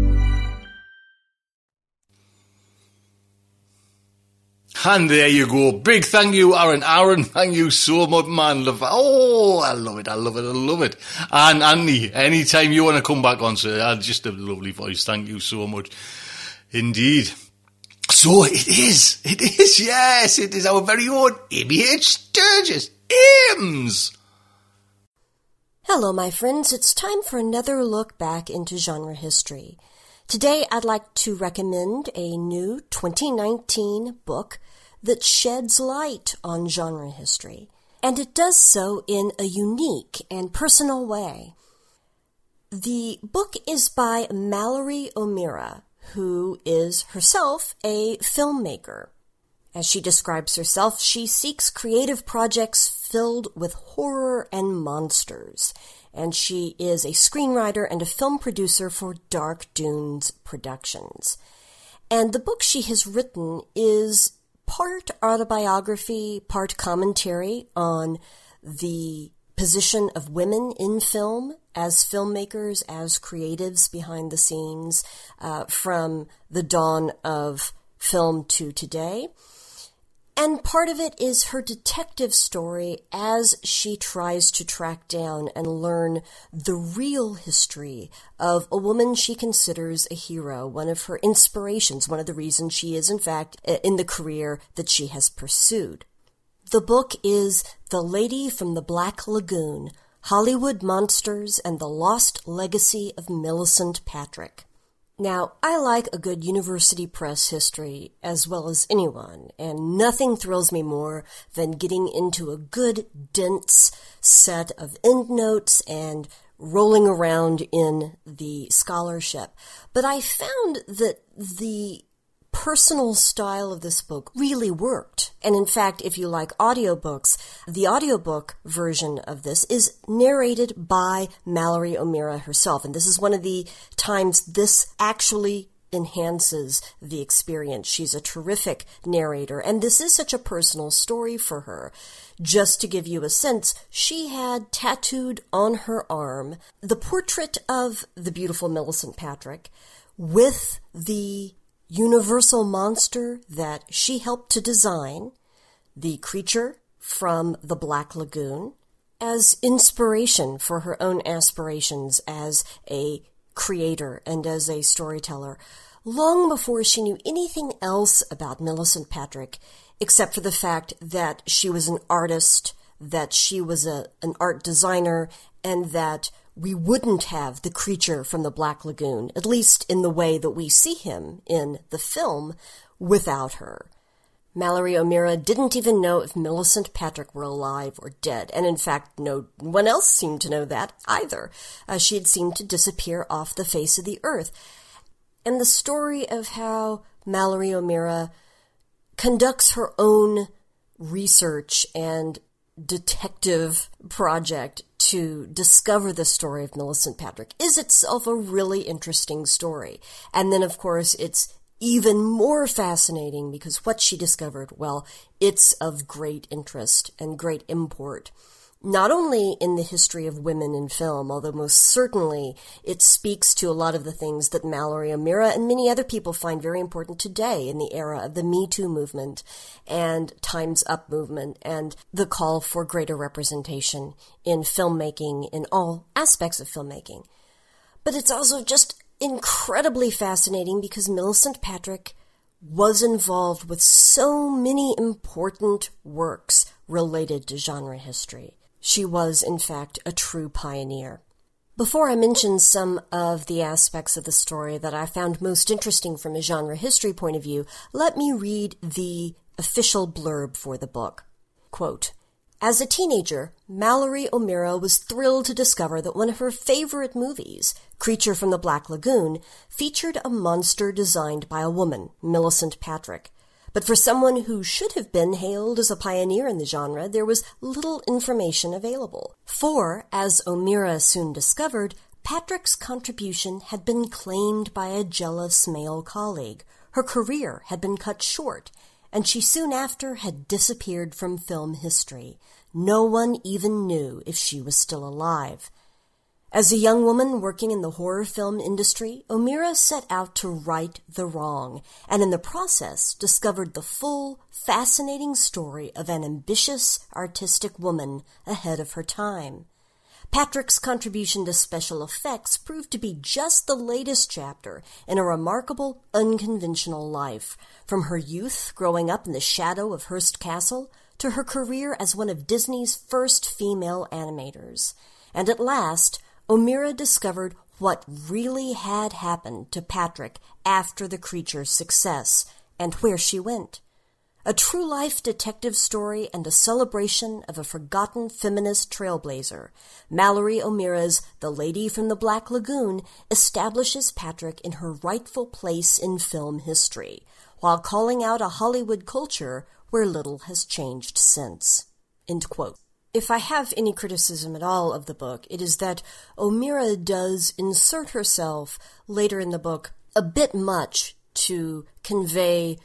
And there you go. Big thank you, Aaron. Aaron, thank you so much, man. Love Oh, I love it. I love it. I love it. And Andy, anytime you want to come back on, sir, uh, just a lovely voice. Thank you so much. Indeed. So it is. It is. Yes, it is our very own Amy H. Sturgis. Ames. Hello, my friends. It's time for another look back into genre history. Today, I'd like to recommend a new 2019 book that sheds light on genre history, and it does so in a unique and personal way. The book is by Mallory O'Meara, who is herself a filmmaker. As she describes herself, she seeks creative projects filled with horror and monsters and she is a screenwriter and a film producer for Dark Dunes Productions. And the book she has written is part autobiography, part commentary on the position of women in film as filmmakers, as creatives behind the scenes, uh, from the dawn of film to today. And part of it is her detective story as she tries to track down and learn the real history of a woman she considers a hero, one of her inspirations, one of the reasons she is, in fact, in the career that she has pursued. The book is The Lady from the Black Lagoon Hollywood Monsters and the Lost Legacy of Millicent Patrick. Now, I like a good university press history as well as anyone, and nothing thrills me more than getting into a good, dense set of endnotes and rolling around in the scholarship. But I found that the personal style of this book really worked. And in fact, if you like audiobooks, the audiobook version of this is narrated by Mallory O'Meara herself. And this is one of the times this actually enhances the experience. She's a terrific narrator, and this is such a personal story for her. Just to give you a sense, she had tattooed on her arm the portrait of the beautiful Millicent Patrick with the universal monster that she helped to design, the creature from the Black Lagoon, as inspiration for her own aspirations as a creator and as a storyteller, long before she knew anything else about Millicent Patrick, except for the fact that she was an artist, that she was a, an art designer, and that we wouldn't have the creature from the Black Lagoon, at least in the way that we see him in the film, without her. Mallory O'Meara didn't even know if Millicent Patrick were alive or dead, and in fact, no one else seemed to know that either. She had seemed to disappear off the face of the earth. And the story of how Mallory O'Meara conducts her own research and detective project to discover the story of Millicent Patrick is itself a really interesting story. And then, of course, it's even more fascinating because what she discovered, well, it's of great interest and great import not only in the history of women in film, although most certainly it speaks to a lot of the things that Mallory O'Meara and many other people find very important today in the era of the Me Too movement and Time's Up movement and the call for greater representation in filmmaking in all aspects of filmmaking. But it's also just incredibly fascinating because Millicent Patrick was involved with so many important works related to genre history. She was, in fact, a true pioneer. Before I mention some of the aspects of the story that I found most interesting from a genre history point of view, let me read the official blurb for the book. Quote, as a teenager, Mallory O'Meara was thrilled to discover that one of her favorite movies, Creature from the Black Lagoon, featured a monster designed by a woman, Millicent Patrick. But for someone who should have been hailed as a pioneer in the genre, there was little information available. For, as O'Meara soon discovered, Patrick's contribution had been claimed by a jealous male colleague. Her career had been cut short, and she soon after had disappeared from film history. No one even knew if she was still alive. As a young woman working in the horror film industry, O'Meara set out to right the wrong, and in the process discovered the full, fascinating story of an ambitious, artistic woman ahead of her time. Patrick's contribution to special effects proved to be just the latest chapter in a remarkable, unconventional life, from her youth growing up in the shadow of Hearst Castle to her career as one of Disney's first female animators. And at last, O'Meara discovered what really had happened to Patrick after the creature's success and where she went. A true life detective story and a celebration of a forgotten feminist trailblazer, Mallory O'Meara's The Lady from the Black Lagoon establishes Patrick in her rightful place in film history, while calling out a Hollywood culture where little has changed since. If I have any criticism at all of the book, it is that O'Meara does insert herself later in the book a bit much to convey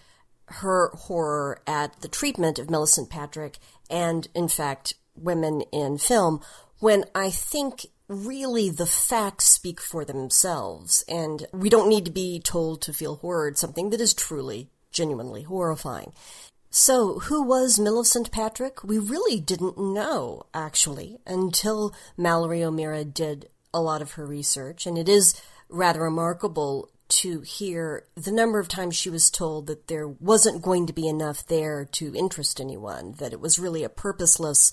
her horror at the treatment of Millicent Patrick and, in fact, women in film, when I think really the facts speak for themselves, and we don't need to be told to feel horror at something that is truly, genuinely horrifying. So, who was Millicent Patrick? We really didn't know, actually, until Mallory O'Meara did a lot of her research, and it is rather remarkable to hear the number of times she was told that there wasn't going to be enough there to interest anyone, that it was really a purposeless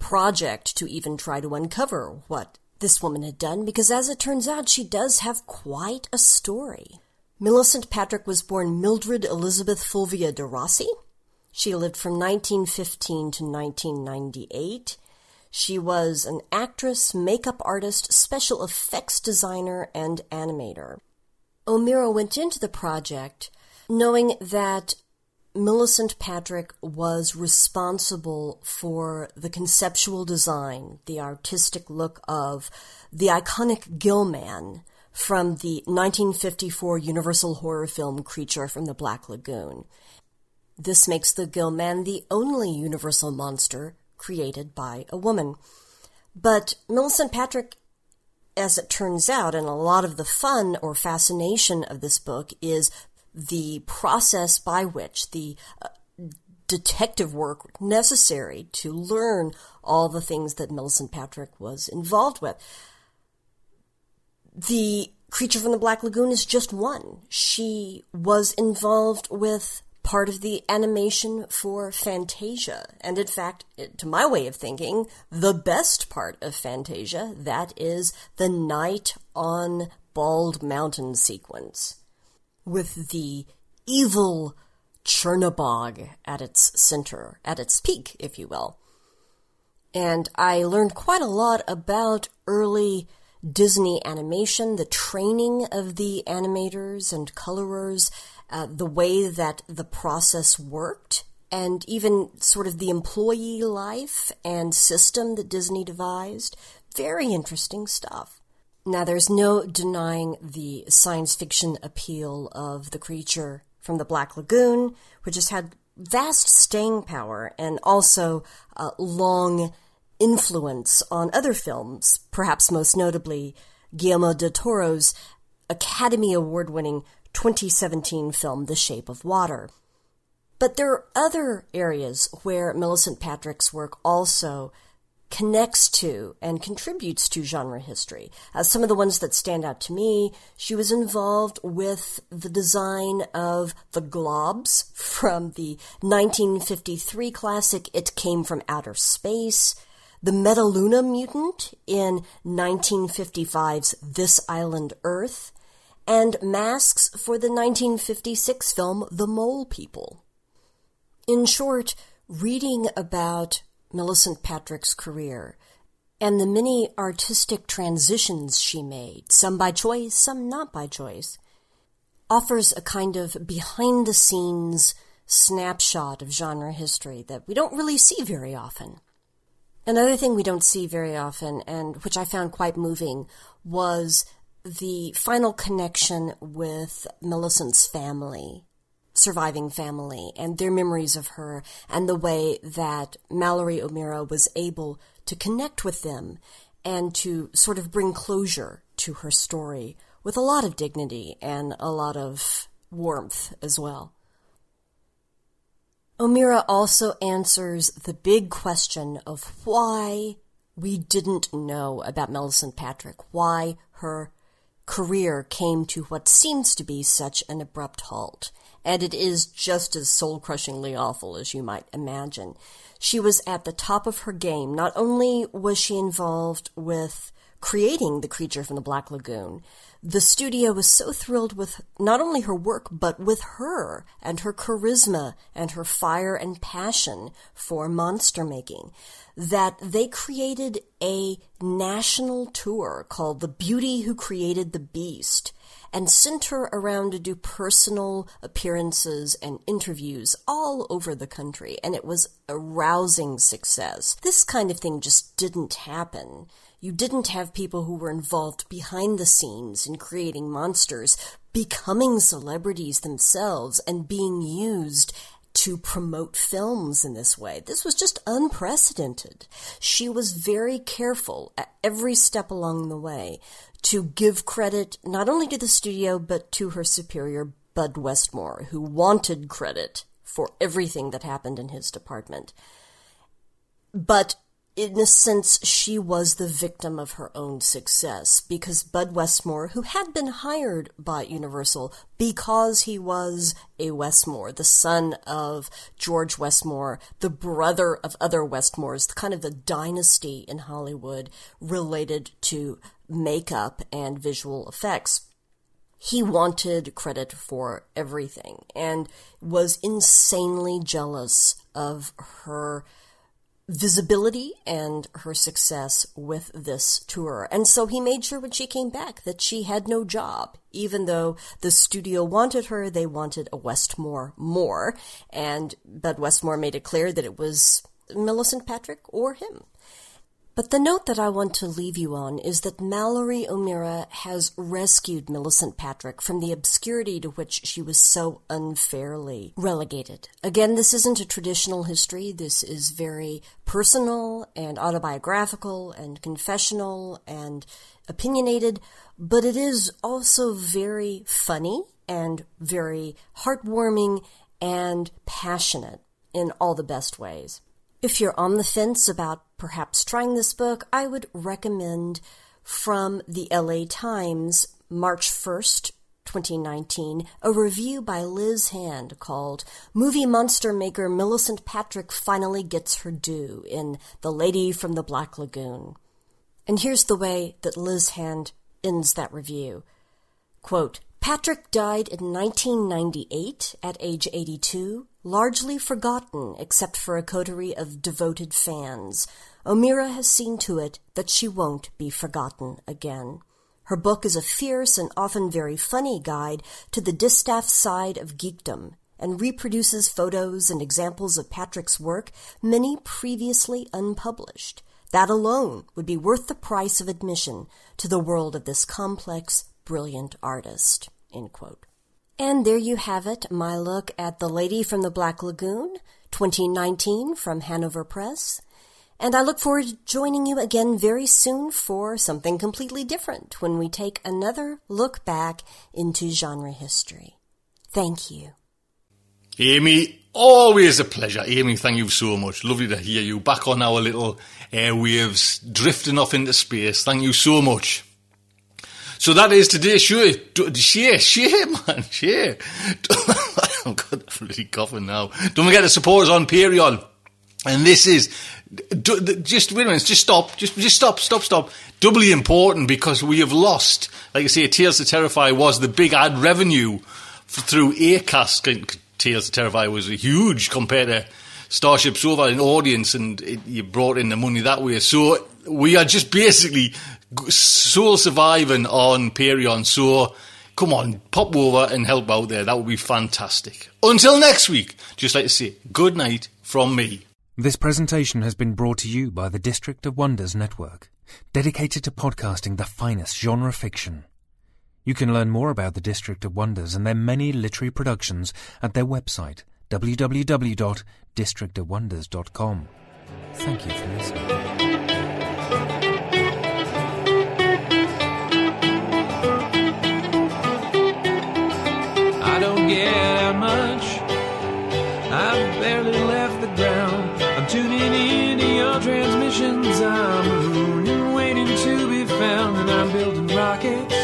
project to even try to uncover what this woman had done, because as it turns out, she does have quite a story. Millicent Patrick was born Mildred Elizabeth Fulvia de Rossi. She lived from 1915 to 1998. She was an actress, makeup artist, special effects designer, and animator. O'Meara went into the project knowing that Millicent Patrick was responsible for the conceptual design, the artistic look of the iconic Gillman from the 1954 Universal horror film Creature from the Black Lagoon. This makes the Gillman the only Universal monster created by a woman. But Millicent Patrick as it turns out, and a lot of the fun or fascination of this book is the process by which the uh, detective work necessary to learn all the things that Millicent Patrick was involved with. The Creature from the Black Lagoon is just one. She was involved with part of the animation for Fantasia. And in fact, to my way of thinking, the best part of Fantasia, that is the night on Bald Mountain sequence. With the evil Chernabog at its center, at its peak, if you will. And I learned quite a lot about early Disney animation, the training of the animators and colorers, uh, the way that the process worked, and even sort of the employee life and system that Disney devised. Very interesting stuff. Now, there's no denying the science fiction appeal of the creature from the Black Lagoon, which has had vast staying power and also uh, long influence on other films, perhaps most notably Guillermo del Toro's Academy Award winning 2017 film The Shape of Water. But there are other areas where Millicent Patrick's work also connects to and contributes to genre history. Uh, some of the ones that stand out to me, she was involved with the design of the globs from the 1953 classic It Came from Outer Space, the Metaluna mutant in 1955's This Island Earth, and masks for the 1956 film The Mole People. In short, reading about Millicent Patrick's career and the many artistic transitions she made, some by choice, some not by choice, offers a kind of behind the scenes snapshot of genre history that we don't really see very often. Another thing we don't see very often, and which I found quite moving, was the final connection with Millicent's family surviving family and their memories of her and the way that Mallory O'Meara was able to connect with them and to sort of bring closure to her story with a lot of dignity and a lot of warmth as well. O'Meara also answers the big question of why we didn't know about Millicent Patrick, why her career came to what seems to be such an abrupt halt and it is just as soul crushingly awful as you might imagine. She was at the top of her game. Not only was she involved with creating the creature from the Black Lagoon, the studio was so thrilled with not only her work, but with her and her charisma and her fire and passion for monster making that they created a national tour called The Beauty Who Created the Beast and sent her around to do personal appearances and interviews all over the country, and it was a rousing success. This kind of thing just didn't happen. You didn't have people who were involved behind the scenes in creating monsters becoming celebrities themselves and being used to promote films in this way. This was just unprecedented. She was very careful at every step along the way to give credit not only to the studio but to her superior, Bud Westmore, who wanted credit for everything that happened in his department. But in a sense, she was the victim of her own success because Bud Westmore, who had been hired by Universal because he was a Westmore, the son of George Westmore, the brother of other Westmores, kind of the dynasty in Hollywood related to makeup and visual effects. He wanted credit for everything and was insanely jealous of her visibility and her success with this tour. And so he made sure when she came back that she had no job. Even though the studio wanted her, they wanted a Westmore more. And Bud Westmore made it clear that it was Millicent Patrick or him. But the note that I want to leave you on is that Mallory O'Meara has rescued Millicent Patrick from the obscurity to which she was so unfairly relegated. Again, this isn't a traditional history. This is very personal and autobiographical and confessional and opinionated, but it is also very funny and very heartwarming and passionate in all the best ways. If you're on the fence about perhaps trying this book, I would recommend from the LA Times, March 1st, 2019, a review by Liz Hand called Movie Monster Maker Millicent Patrick Finally Gets Her Due in The Lady from the Black Lagoon. And here's the way that Liz Hand ends that review. Quote, Patrick died in 1998 at age 82, largely forgotten except for a coterie of devoted fans. O'Meara has seen to it that she won't be forgotten again. Her book is a fierce and often very funny guide to the distaff side of geekdom and reproduces photos and examples of Patrick's work, many previously unpublished. That alone would be worth the price of admission to the world of this complex, brilliant artist. And there you have it, my look at The Lady from the Black Lagoon, 2019 from Hanover Press. And I look forward to joining you again very soon for something completely different when we take another look back into genre history. Thank you. Amy, always a pleasure. Amy, thank you so much. Lovely to hear you back on our little airwaves, drifting off into space. Thank you so much. So that is today's show. Share, share, man, share. I've got that bloody coughing now. Don't forget to support us on Patreon. And this is just wait a minute, just stop, just just stop, stop, stop. Doubly important because we have lost, like I say, Tales to Terrify was the big ad revenue through Acast. Tales to Terrify was huge compared to Starship Sofa in audience, and it, you brought in the money that way. So we are just basically soul surviving on Patreon. So come on, pop over and help out there. That would be fantastic. Until next week, just like to say good night from me. This presentation has been brought to you by the District of Wonders Network, dedicated to podcasting the finest genre fiction. You can learn more about the District of Wonders and their many literary productions at their website, www.districtofwonders.com. Thank you for listening. Get much. I've barely left the ground. I'm tuning into your transmissions. I'm mooning, waiting to be found, and I'm building rockets.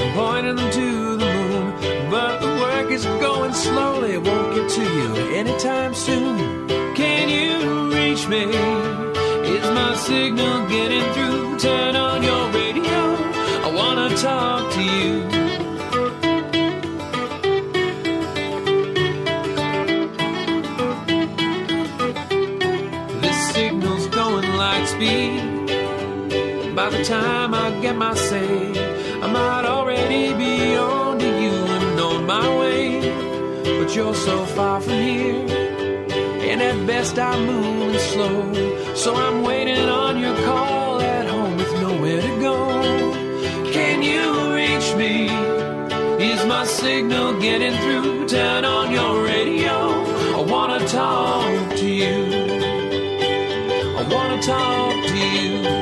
I'm pointing them to the moon, but the work is going slowly. It won't get to you anytime soon. Can you reach me? Is my signal getting through? Turn on your radio. I wanna talk to you. By the time I get my say, I might already be on to you and on my way. But you're so far from here, and at best I'm moving slow. So I'm waiting on your call at home with nowhere to go. Can you reach me? Is my signal getting through? Turn on your radio. I wanna talk to you. I wanna talk to you.